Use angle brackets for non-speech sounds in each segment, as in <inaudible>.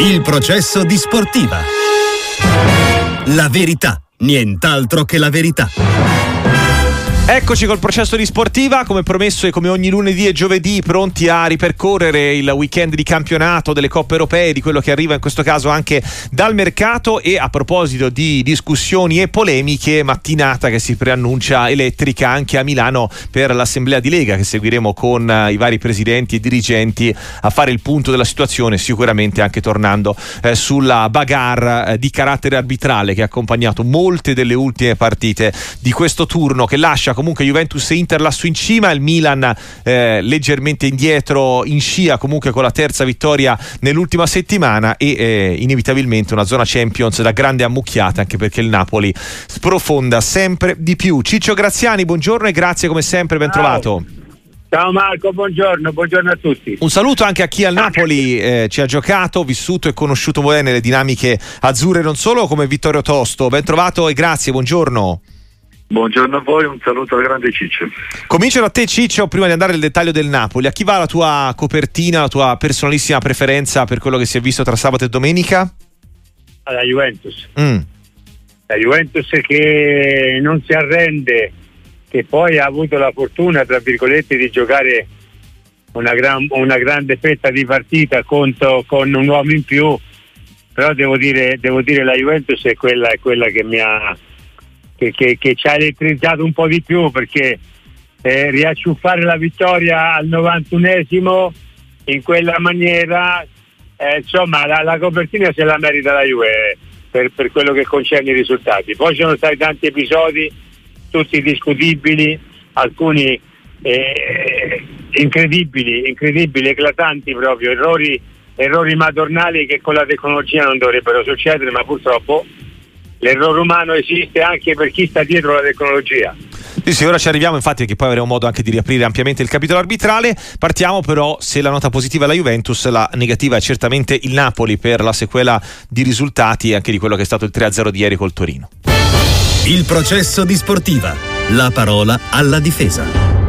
Il processo di sportiva. La verità, nient'altro che la verità. Eccoci col processo di sportiva, come promesso e come ogni lunedì e giovedì, pronti a ripercorrere il weekend di campionato delle coppe europee, di quello che arriva in questo caso anche dal mercato. E a proposito di discussioni e polemiche, mattinata che si preannuncia elettrica anche a Milano per l'assemblea di Lega che seguiremo con i vari presidenti e dirigenti a fare il punto della situazione, sicuramente anche tornando eh, sulla bagarre eh, di carattere arbitrale che ha accompagnato molte delle ultime partite di questo turno che lascia comunque Juventus e Inter lassù in cima, il Milan eh, leggermente indietro in scia comunque con la terza vittoria nell'ultima settimana e eh, inevitabilmente una zona Champions da grande ammucchiata anche perché il Napoli sprofonda sempre di più. Ciccio Graziani, buongiorno e grazie come sempre, ben trovato. Ciao Marco, buongiorno, buongiorno a tutti. Un saluto anche a chi al Napoli eh, ci ha giocato, vissuto e conosciuto bene le dinamiche azzurre non solo come Vittorio Tosto. Ben trovato e grazie, buongiorno. Buongiorno a voi, un saluto al grande Ciccio. Comincio da te Ciccio, prima di andare nel dettaglio del Napoli. A chi va la tua copertina, la tua personalissima preferenza per quello che si è visto tra sabato e domenica? La Juventus. Mm. La Juventus che non si arrende, che poi ha avuto la fortuna, tra virgolette, di giocare una, gran, una grande fetta di partita contro, con un uomo in più, però devo dire, devo dire la Juventus è quella, è quella che mi ha che, che, che ci ha elettrizzato un po' di più perché eh, riacciuffare la vittoria al 91esimo in quella maniera, eh, insomma la, la, copertina se la merita la Juve per, per, quello che concerne i risultati. Poi ci sono stati tanti episodi, tutti discutibili, alcuni eh, incredibili, incredibili, eclatanti proprio, errori, errori madornali che con la tecnologia non dovrebbero succedere, ma purtroppo l'errore umano esiste anche per chi sta dietro la tecnologia. Sì, sì, ora ci arriviamo, infatti, perché poi avremo modo anche di riaprire ampiamente il capitolo arbitrale. Partiamo però, se la nota positiva è la Juventus, la negativa è certamente il Napoli per la sequela di risultati e anche di quello che è stato il 3-0 di ieri col Torino. Il processo di sportiva, la parola alla difesa.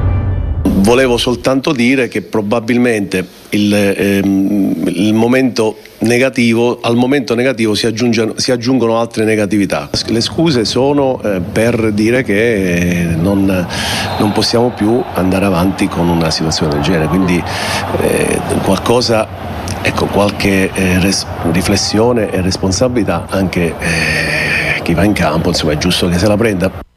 Volevo soltanto dire che probabilmente il, ehm, il momento negativo, al momento negativo si, si, aggiungono altre negatività. Le scuse sono eh, per dire che eh, non, non, possiamo più andare avanti con una situazione del genere, quindi eh, qualcosa, ecco, qualche eh, res- riflessione e responsabilità anche eh, chi va in campo, insomma è giusto che se la prenda.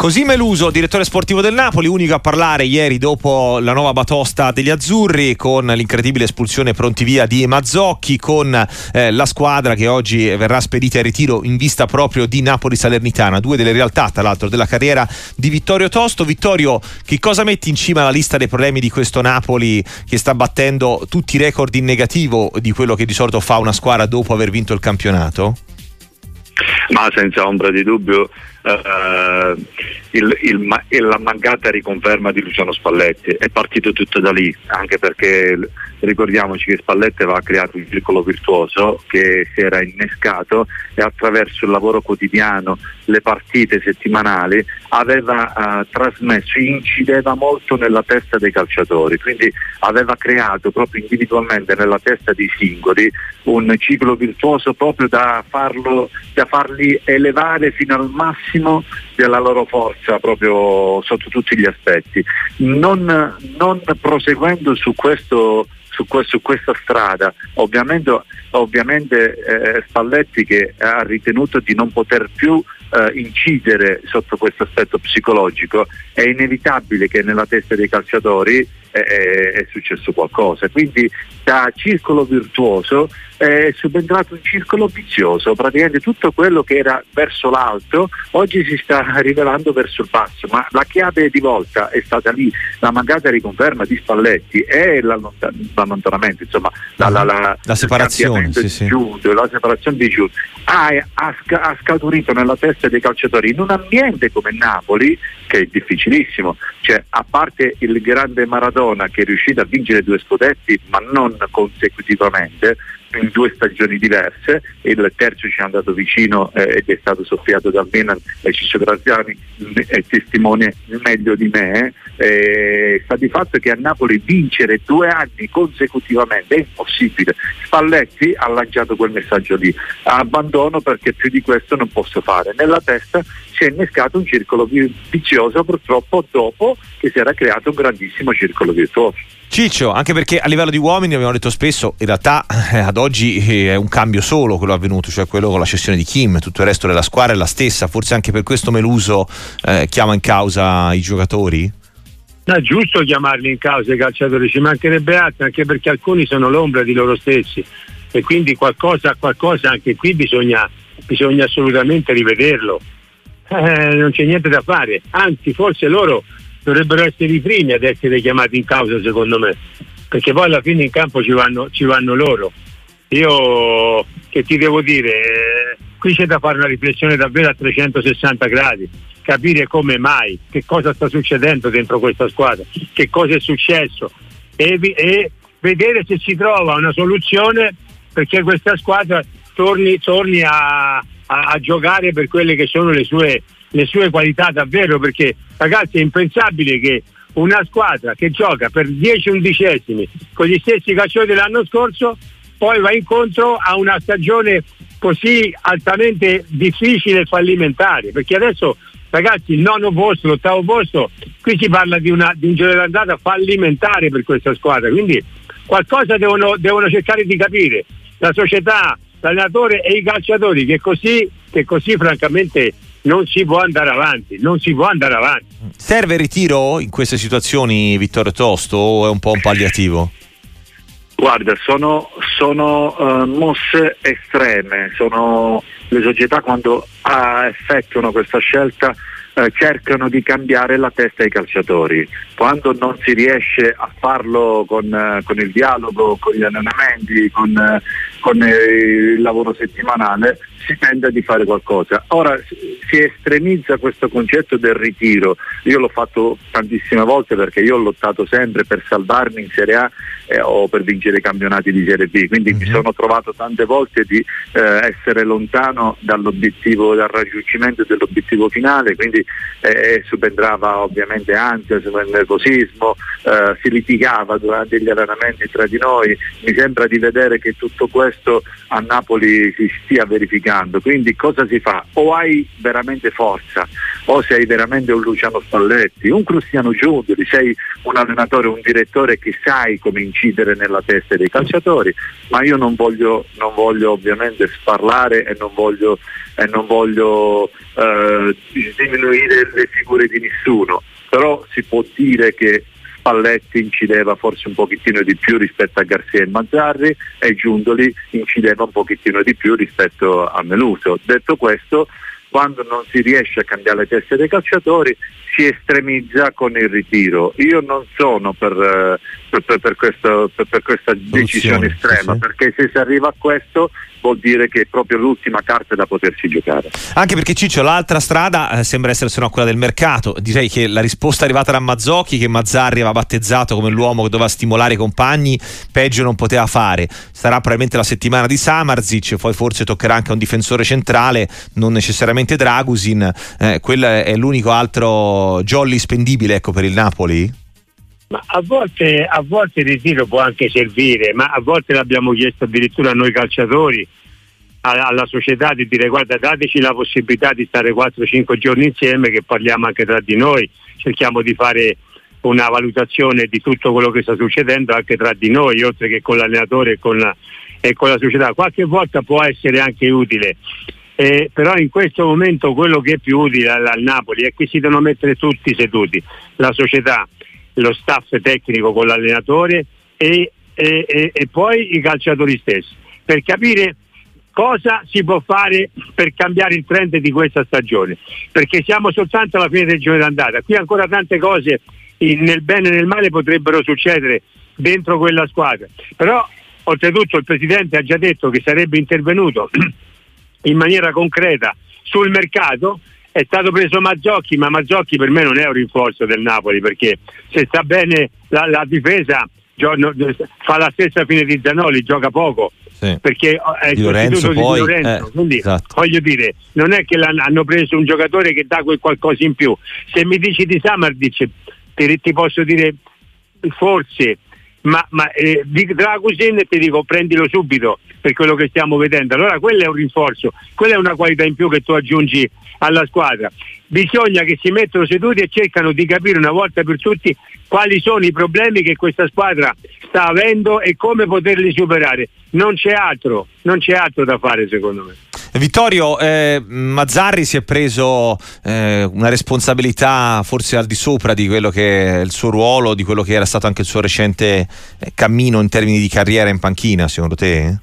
Così Meluso, direttore sportivo del Napoli, unico a parlare ieri dopo la nuova batosta degli azzurri con l'incredibile espulsione pronti via di Mazzocchi, con eh, la squadra che oggi verrà spedita in ritiro in vista proprio di Napoli Salernitana, due delle realtà tra l'altro della carriera di Vittorio Tosto. Vittorio, che cosa metti in cima alla lista dei problemi di questo Napoli che sta battendo tutti i record in negativo di quello che di solito fa una squadra dopo aver vinto il campionato? Ma senza ombra di dubbio eh, il, il, la mancata riconferma di Luciano Spalletti. È partito tutto da lì, anche perché ricordiamoci che Spalletti aveva creato un circolo virtuoso che si era innescato e attraverso il lavoro quotidiano, le partite settimanali, aveva eh, trasmesso, incideva molto nella testa dei calciatori, quindi aveva creato proprio individualmente nella testa dei singoli un ciclo virtuoso proprio da, farlo, da farli elevare fino al massimo della loro forza proprio sotto tutti gli aspetti. Non, non proseguendo su questo su, su questa strada. Ovviamente, ovviamente eh, Spalletti che ha ritenuto di non poter più eh, incidere sotto questo aspetto psicologico, è inevitabile che nella testa dei calciatori è, è successo qualcosa. Quindi da circolo virtuoso è subentrato un circolo vizioso, praticamente tutto quello che era verso l'alto oggi si sta <laughs> rivelando verso il basso, ma la chiave di volta è stata lì, la mancata riconferma di Spalletti e l'allontanamento, insomma la, la, la, la separazione, sì, sì. Giudo, la separazione di Giudo ha, ha, ha scaturito nella testa dei calciatori in un ambiente come Napoli che è difficilissimo, cioè a parte il grande Maradona che è riuscito a vincere due scudetti ma non consecutivamente, in due stagioni diverse, il terzo ci è andato vicino eh, ed è stato soffiato dal Milan e Ciccio Graziani è testimone meglio di me, eh, sta di fatto che a Napoli vincere due anni consecutivamente è impossibile. Spalletti ha lanciato quel messaggio lì, abbandono perché più di questo non posso fare. Nella testa si è innescato un circolo vizioso purtroppo dopo che si era creato un grandissimo circolo virtuoso. Ciccio, anche perché a livello di uomini abbiamo detto spesso, in realtà eh, ad oggi eh, è un cambio solo quello avvenuto, cioè quello con la cessione di Kim, tutto il resto della squadra è la stessa, forse anche per questo Meluso eh, chiama in causa i giocatori? No, è giusto chiamarli in causa i calciatori, ci mancherebbe altro, anche perché alcuni sono l'ombra di loro stessi e quindi qualcosa, qualcosa anche qui bisogna, bisogna assolutamente rivederlo. Eh, non c'è niente da fare, anzi forse loro dovrebbero essere i primi ad essere chiamati in causa secondo me, perché poi alla fine in campo ci vanno, ci vanno loro. Io che ti devo dire, qui c'è da fare una riflessione davvero a 360 gradi, capire come mai, che cosa sta succedendo dentro questa squadra, che cosa è successo e, e vedere se si trova una soluzione perché questa squadra torni, torni a, a, a, giocare per quelle che sono le sue, le sue qualità davvero perché ragazzi è impensabile che una squadra che gioca per 10 undicesimi con gli stessi calciatori dell'anno scorso poi va incontro a una stagione così altamente difficile e fallimentare perché adesso ragazzi il nono posto, l'ottavo posto qui si parla di, una, di un giro d'andata fallimentare per questa squadra quindi qualcosa devono, devono cercare di capire la società, l'allenatore e i calciatori che così, che così francamente non si può andare avanti, non si può andare avanti. Serve ritiro in queste situazioni, Vittorio Tosto, o è un po' un palliativo? Guarda, sono, sono uh, mosse estreme, sono le società quando uh, effettuano questa scelta uh, cercano di cambiare la testa ai calciatori. Quando non si riesce a farlo con, con il dialogo, con gli allenamenti, con, con il lavoro settimanale, si tende di fare qualcosa. Ora si estremizza questo concetto del ritiro, io l'ho fatto tantissime volte perché io ho lottato sempre per salvarmi in Serie A eh, o per vincere i campionati di Serie B, quindi mm-hmm. mi mhm. sono trovato tante volte di eh, essere lontano dall'obiettivo, dal raggiungimento dell'obiettivo finale, quindi eh, subentrava ovviamente ansia, nervosismo, eh, si litigava durante gli allenamenti tra di noi, mi sembra di vedere che tutto questo a Napoli si stia verificando giocando, quindi cosa si fa? O hai veramente forza, o sei veramente un Luciano Spalletti, un Cristiano Giudioli, sei un allenatore, un direttore che sai come incidere nella testa dei calciatori, ma io non voglio, non voglio ovviamente sparlare e non voglio, e non voglio eh, diminuire le figure di nessuno, però si può dire che Spalletti incideva forse un pochettino di più rispetto a Garzia e Mazzarri e Giundoli incideva un pochettino di più rispetto a Meluso. Detto questo, quando non si riesce a cambiare le teste dei calciatori si estremizza con il ritiro. Io non sono per, eh, per, per, per questo, questa decisione estrema, perché se si arriva a questo vuol dire che è proprio l'ultima carta da potersi giocare. Anche perché Ciccio, l'altra strada eh, sembra essere se no quella del mercato. Direi che la risposta è arrivata da Mazzocchi, che Mazzarri aveva battezzato come l'uomo che doveva stimolare i compagni, peggio non poteva fare. Sarà probabilmente la settimana di Samarzic, poi forse toccherà anche a un difensore centrale, non necessariamente Dragusin. Eh, quello è l'unico altro jolly spendibile ecco, per il Napoli? Ma a volte, a volte il ritiro può anche servire, ma a volte l'abbiamo chiesto addirittura a noi calciatori, alla società di dire guarda dateci la possibilità di stare 4-5 giorni insieme che parliamo anche tra di noi, cerchiamo di fare una valutazione di tutto quello che sta succedendo anche tra di noi, oltre che con l'allenatore e con la, e con la società. Qualche volta può essere anche utile, eh, però in questo momento quello che è più utile al Napoli è che si devono mettere tutti seduti, la società, lo staff tecnico con l'allenatore e, e, e, e poi i calciatori stessi, per capire cosa si può fare per cambiare il trend di questa stagione, perché siamo soltanto alla fine del giorno d'andata, qui ancora tante cose nel bene e nel male potrebbero succedere dentro quella squadra, però oltretutto il Presidente ha già detto che sarebbe intervenuto <clears throat> in maniera concreta sul mercato è stato preso Mazzocchi, ma Mazzocchi per me non è un rinforzo del Napoli perché se sta bene la, la difesa fa la stessa fine di Zanoli, gioca poco sì. perché è di Lorenzo, poi, di Lorenzo. Eh, quindi esatto. voglio dire non è che hanno preso un giocatore che dà quel qualcosa in più se mi dici di Samardic ti, ti posso dire forse ma, ma eh, di Dragusin ti dico prendilo subito per quello che stiamo vedendo. Allora quello è un rinforzo quella è una qualità in più che tu aggiungi alla squadra. Bisogna che si mettano seduti e cercano di capire una volta per tutti quali sono i problemi che questa squadra sta avendo e come poterli superare. Non c'è altro non c'è altro da fare secondo me. Vittorio, eh, Mazzarri si è preso eh, una responsabilità forse al di sopra di quello che è il suo ruolo, di quello che era stato anche il suo recente eh, cammino in termini di carriera in panchina, secondo te?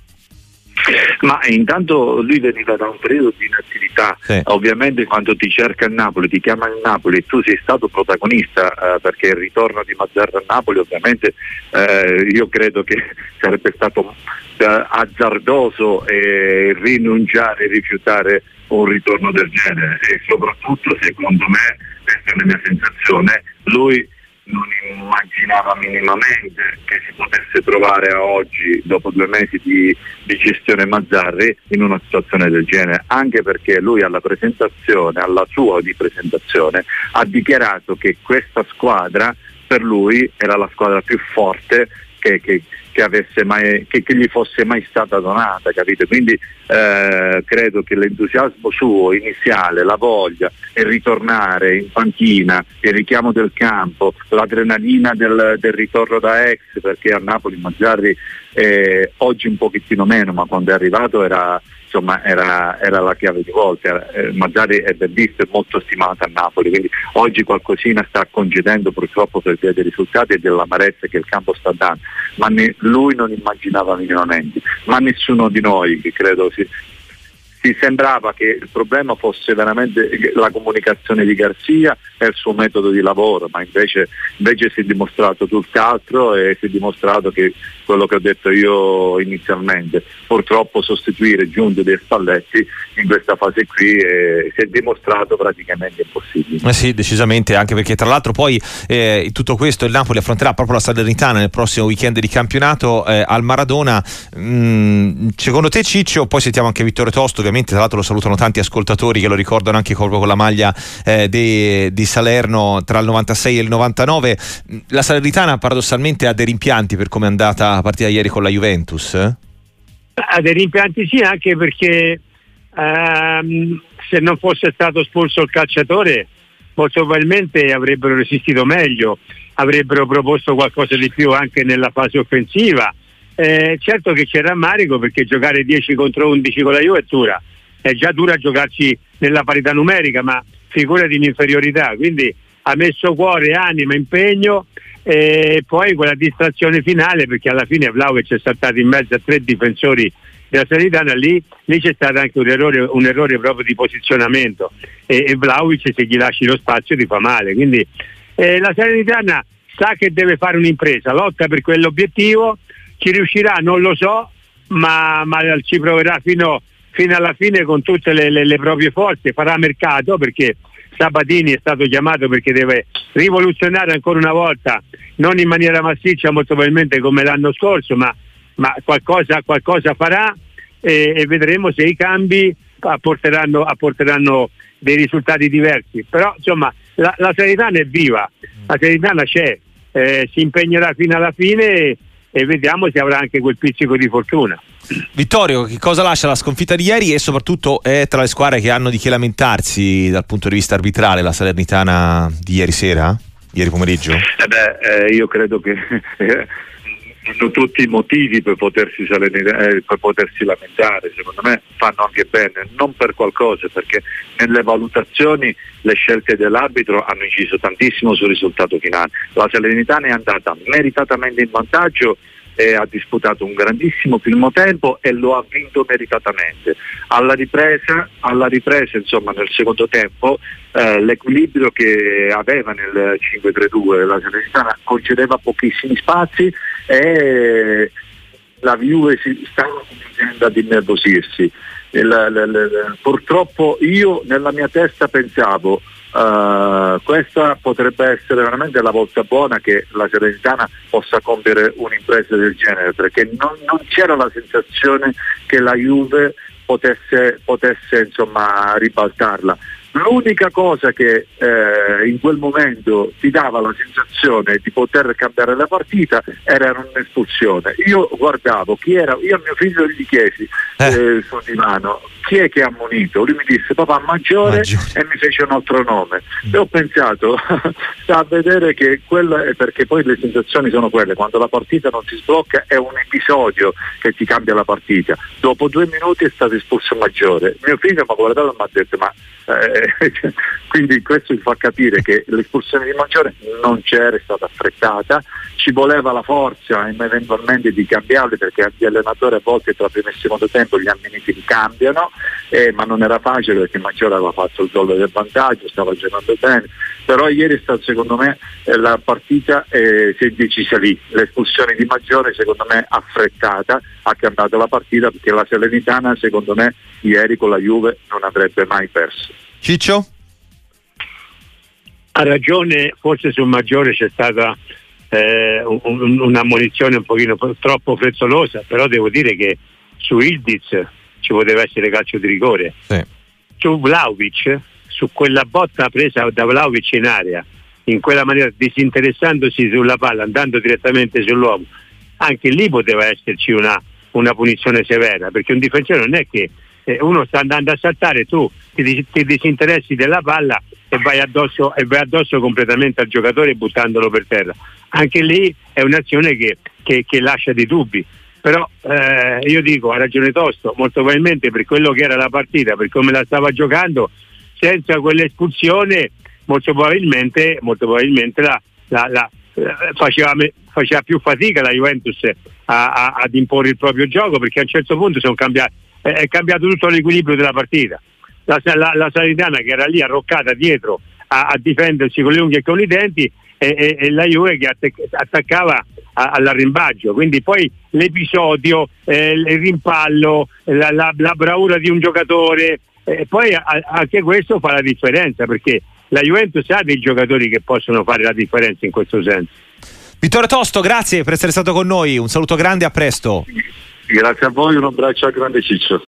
Ma intanto lui veniva da un periodo di inattività, sì. ovviamente quando ti cerca il Napoli, ti chiama il Napoli e tu sei stato protagonista eh, perché il ritorno di Mazzarri a Napoli ovviamente eh, io credo che <laughs> sarebbe stato eh, azzardoso e rinunciare, rifiutare un ritorno del genere e soprattutto secondo me, questa è la mia sensazione, lui non immaginava minimamente che si potesse trovare oggi, dopo due mesi di, di, gestione Mazzarri, in una situazione del genere, anche perché lui alla presentazione, alla sua di presentazione, ha dichiarato che questa squadra per lui era la squadra più forte che, che, che, mai, che, gli fosse mai stata donata, capite? Quindi eh, credo che l'entusiasmo suo iniziale, la voglia e ritornare in panchina, il richiamo del campo, l'adrenalina del, del ritorno da ex, perché a Napoli Mazzarri eh, oggi un pochettino meno, ma quando è arrivato era insomma era, era, la chiave di volta. Eh, Mazzari è ben visto e molto stimato a Napoli, quindi oggi qualcosina sta concedendo purtroppo per via dei risultati e dell'amarezza che il campo sta dando, ma ne, lui non immaginava minimamente, ma nessuno di noi che credo si, si sembrava che il problema fosse veramente la comunicazione di Garzia e il suo metodo di lavoro, ma invece, invece si è dimostrato tutt'altro e si è dimostrato che quello che ho detto io inizialmente, purtroppo sostituire Giunto dei Spalletti in questa fase qui eh, si è dimostrato praticamente impossibile. Eh sì, decisamente, anche perché tra l'altro poi eh, tutto questo il Napoli affronterà proprio la Salernitana nel prossimo weekend di campionato eh, al Maradona. Mm, secondo te Ciccio, poi sentiamo anche Vittorio Tosto, ovviamente tra l'altro lo salutano tanti ascoltatori che lo ricordano anche proprio con la maglia eh, di, di Salerno tra il 96 e il 99. La Salernitana paradossalmente ha dei rimpianti per come è andata la partita ieri con la Juventus? Ha dei rimpianti sì, anche perché ehm, se non fosse stato espulso il calciatore molto probabilmente avrebbero resistito meglio, avrebbero proposto qualcosa di più anche nella fase offensiva. Eh, certo che c'è rammarico perché giocare 10 contro 11 con la Juve è dura, è già dura giocarci nella parità numerica, ma figurati in inferiorità, quindi ha messo cuore, anima, impegno e poi quella distrazione finale perché alla fine Vlaovic è saltato in mezzo a tre difensori della Salernitana lì, lì c'è stato anche un errore, un errore proprio di posizionamento. E, e Vlaovic se gli lasci lo spazio ti fa male. Quindi eh, la Salernitana sa che deve fare un'impresa lotta per quell'obiettivo ci riuscirà non lo so ma, ma ci proverà fino, fino, alla fine con tutte le, le, le proprie forze farà mercato perché Sabatini è stato chiamato perché deve rivoluzionare ancora una volta, non in maniera massiccia molto probabilmente come l'anno scorso, ma, ma qualcosa, qualcosa, farà e, e, vedremo se i cambi apporteranno, apporteranno, dei risultati diversi. Però insomma la, la Sanitana è viva, la Sanitana c'è, eh, si impegnerà fino alla fine e vediamo se avrà anche quel pizzico di fortuna. Vittorio, che cosa lascia la sconfitta di ieri e soprattutto è tra le squadre che hanno di che lamentarsi dal punto di vista arbitrale la Salernitana di ieri sera? Ieri pomeriggio? Eh beh, eh, io credo che hanno tutti i motivi per potersi, eh, per potersi, lamentare, secondo me fanno anche bene, non per qualcosa, perché nelle valutazioni le scelte dell'arbitro hanno inciso tantissimo sul risultato finale. La Salernitana è andata meritatamente in vantaggio e ha disputato un grandissimo primo tempo e lo ha vinto meritatamente. Alla ripresa, alla ripresa insomma, nel secondo tempo eh, l'equilibrio che aveva nel 5-3-2 la Salernitana concedeva pochissimi spazi e la Juve si stava cominciando ad innervosirsi. Il, il, purtroppo io nella mia testa pensavo Uh, questa potrebbe essere veramente la volta buona che la Serenitana possa compiere un'impresa del genere perché non, non c'era la sensazione che la Juve potesse, potesse insomma, ribaltarla. L'unica cosa che eh, in quel momento ti dava la sensazione di poter cambiare la partita era un'espulsione. Io guardavo chi era, io a mio figlio gli chiesi eh. eh, sul divano chi è che ha ammonito? Lui mi disse papà maggiore, maggiore. e mi fece un altro nome. Mm. E ho pensato <laughs> sta a vedere che quello è perché poi le sensazioni sono quelle, quando la partita non si sblocca è un episodio che ti cambia la partita. Dopo due minuti è stato espulso maggiore. Mio figlio mi ha guardato e mi ha detto ma eh, <laughs> quindi questo mi fa capire che l'espulsione di Maggiore non c'era, è stata affrettata, ci voleva la forza eventualmente di cambiarli perché gli allenatori a volte tra primo e secondo tempo gli ammoniti li cambiano, eh, ma non era facile perché Maggiore aveva fatto il gol del vantaggio, stava giocando bene, però ieri è stato secondo me eh, la partita eh, si è decisa lì, l'espulsione di Maggiore secondo me affrettata ha cambiato la partita perché la Serenitana secondo me ieri con la Juve non avrebbe mai perso. Ciccio? Ha ragione, forse sul Maggiore c'è stata eh, un, un'ammonizione un pochino troppo frezzolosa, però devo dire che su Ildiz ci poteva essere calcio di rigore. Sì. Su Vlaovic, su quella botta presa da Vlaovic in area, in quella maniera disinteressandosi sulla palla, andando direttamente sull'uomo, anche lì poteva esserci una, una punizione severa, perché un difensore non è che uno sta andando a saltare, tu ti, ti disinteressi della palla e vai, addosso, e vai addosso completamente al giocatore buttandolo per terra. Anche lì è un'azione che, che, che lascia dei dubbi. Però eh, io dico, ha ragione Tosto, molto probabilmente per quello che era la partita, per come la stava giocando, senza quell'espulsione molto probabilmente, molto probabilmente la, la, la, eh, faceva, faceva, più fatica la Juventus a, a, ad imporre il proprio gioco perché a un certo punto cambiati, è cambiato tutto l'equilibrio della partita la, la, la Salernitana che era lì arroccata dietro a, a, difendersi con le unghie e con i denti e, e, e la Juve che attaccava all'arrimbaggio. Quindi poi l'episodio, eh, il rimpallo, la, la, la, bravura di un giocatore, eh, poi a, anche questo fa la differenza perché la Juventus ha dei giocatori che possono fare la differenza in questo senso. Vittorio Tosto, grazie per essere stato con noi, un saluto grande, a presto. Grazie a voi, un abbraccio a grande Ciccio.